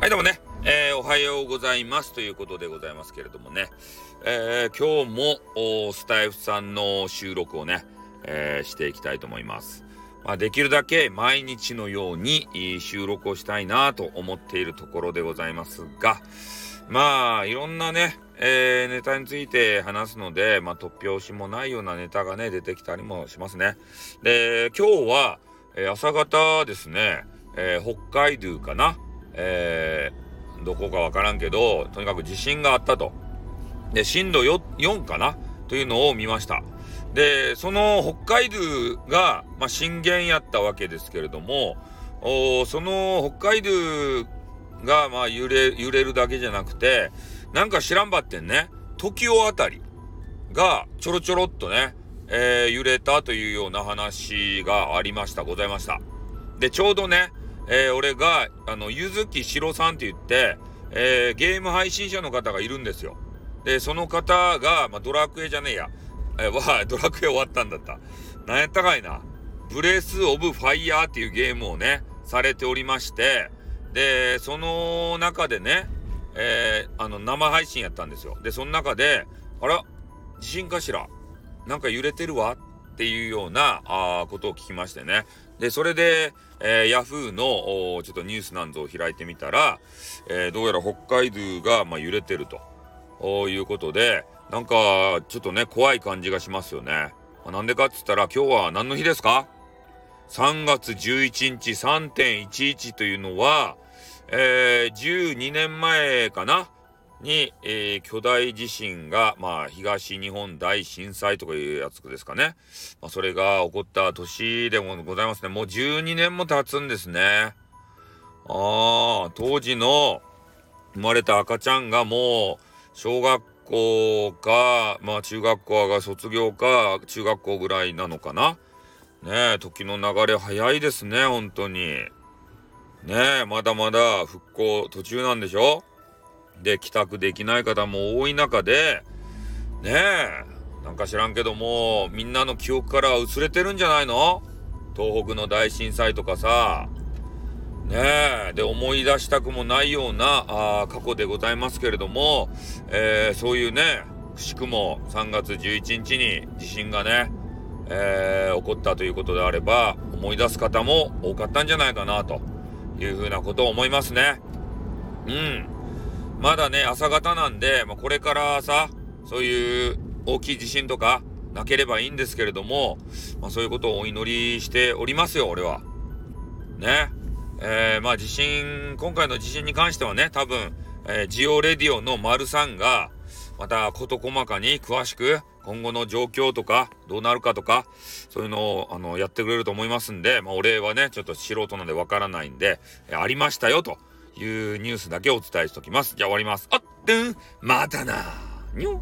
はい、どうもね、えー、おはようございますということでございますけれどもね、えー、今日もスタイフさんの収録をね、えー、していきたいと思います。まあ、できるだけ毎日のように収録をしたいなと思っているところでございますが、まあ、いろんなね、えー、ネタについて話すので、まあ、突拍子もないようなネタがね、出てきたりもしますね。で、今日は、えー、朝方ですね、えー、北海道かな。えー、どこかわからんけど、とにかく地震があったと。で、震度 4, 4かな？というのを見ました。で、その北海道が、まあ、震源やったわけですけれども、おその北海道が、まあ、揺れ、揺れるだけじゃなくて、なんか知らんばってんね、時雄あたりがちょろちょろっとね、えー、揺れたというような話がありました、ございました。で、ちょうどね、えー、俺が、あの、ゆずきしろさんって言って、えー、ゲーム配信者の方がいるんですよ。で、その方が、まあ、ドラクエじゃねえや。えー、わドラクエ終わったんだった。なんやったかいな。ブレス・オブ・ファイヤーっていうゲームをね、されておりまして、で、その中でね、えー、あの、生配信やったんですよ。で、その中で、あら、地震かしらなんか揺れてるわっていうような、あことを聞きましてね。で、それで、えー、ヤフーの、ちょっとニュースなんぞを開いてみたら、えー、どうやら北海道が、まあ、揺れてるということで、なんか、ちょっとね、怖い感じがしますよね。まあ、なんでかって言ったら、今日は何の日ですか ?3 月11日3.11というのは、えー、12年前かな？に、えー、巨大地震が、まあ、東日本大震災とかいうやつですかね。まあ、それが起こった年でもございますね。もう12年も経つんですね。ああ、当時の生まれた赤ちゃんがもう、小学校か、まあ中学校が卒業か、中学校ぐらいなのかな。ねえ、時の流れ早いですね、本当に。ねえ、まだまだ復興途中なんでしょ？で、帰宅できない方も多い中で、ねえ、なんか知らんけども、みんなの記憶から薄れてるんじゃないの？東北の大震災とかさ、ねえ、で、思い出したくもないような、あ過去でございますけれども、えー、そういうね、くしくも3月11日に地震がね、えー、起こったということであれば、思い出す方も多かったんじゃないかな、というふうなことを思いますね。うん。まだね、朝方なんで、まあ、これからさ、そういう大きい地震とかなければいいんですけれども、まあ、そういうことをお祈りしておりますよ、俺は。ね。えー、まあ地震、今回の地震に関してはね、多分、えー、ジオレディオの丸さんが、また事細かに詳しく、今後の状況とか、どうなるかとか、そういうのを、あの、やってくれると思いますんで、まあ、お礼はね、ちょっと素人なんでわからないんで、えー、ありましたよ、というニュースだけお伝えしておきます。じゃあ終わります。あっ、ん、またなにょ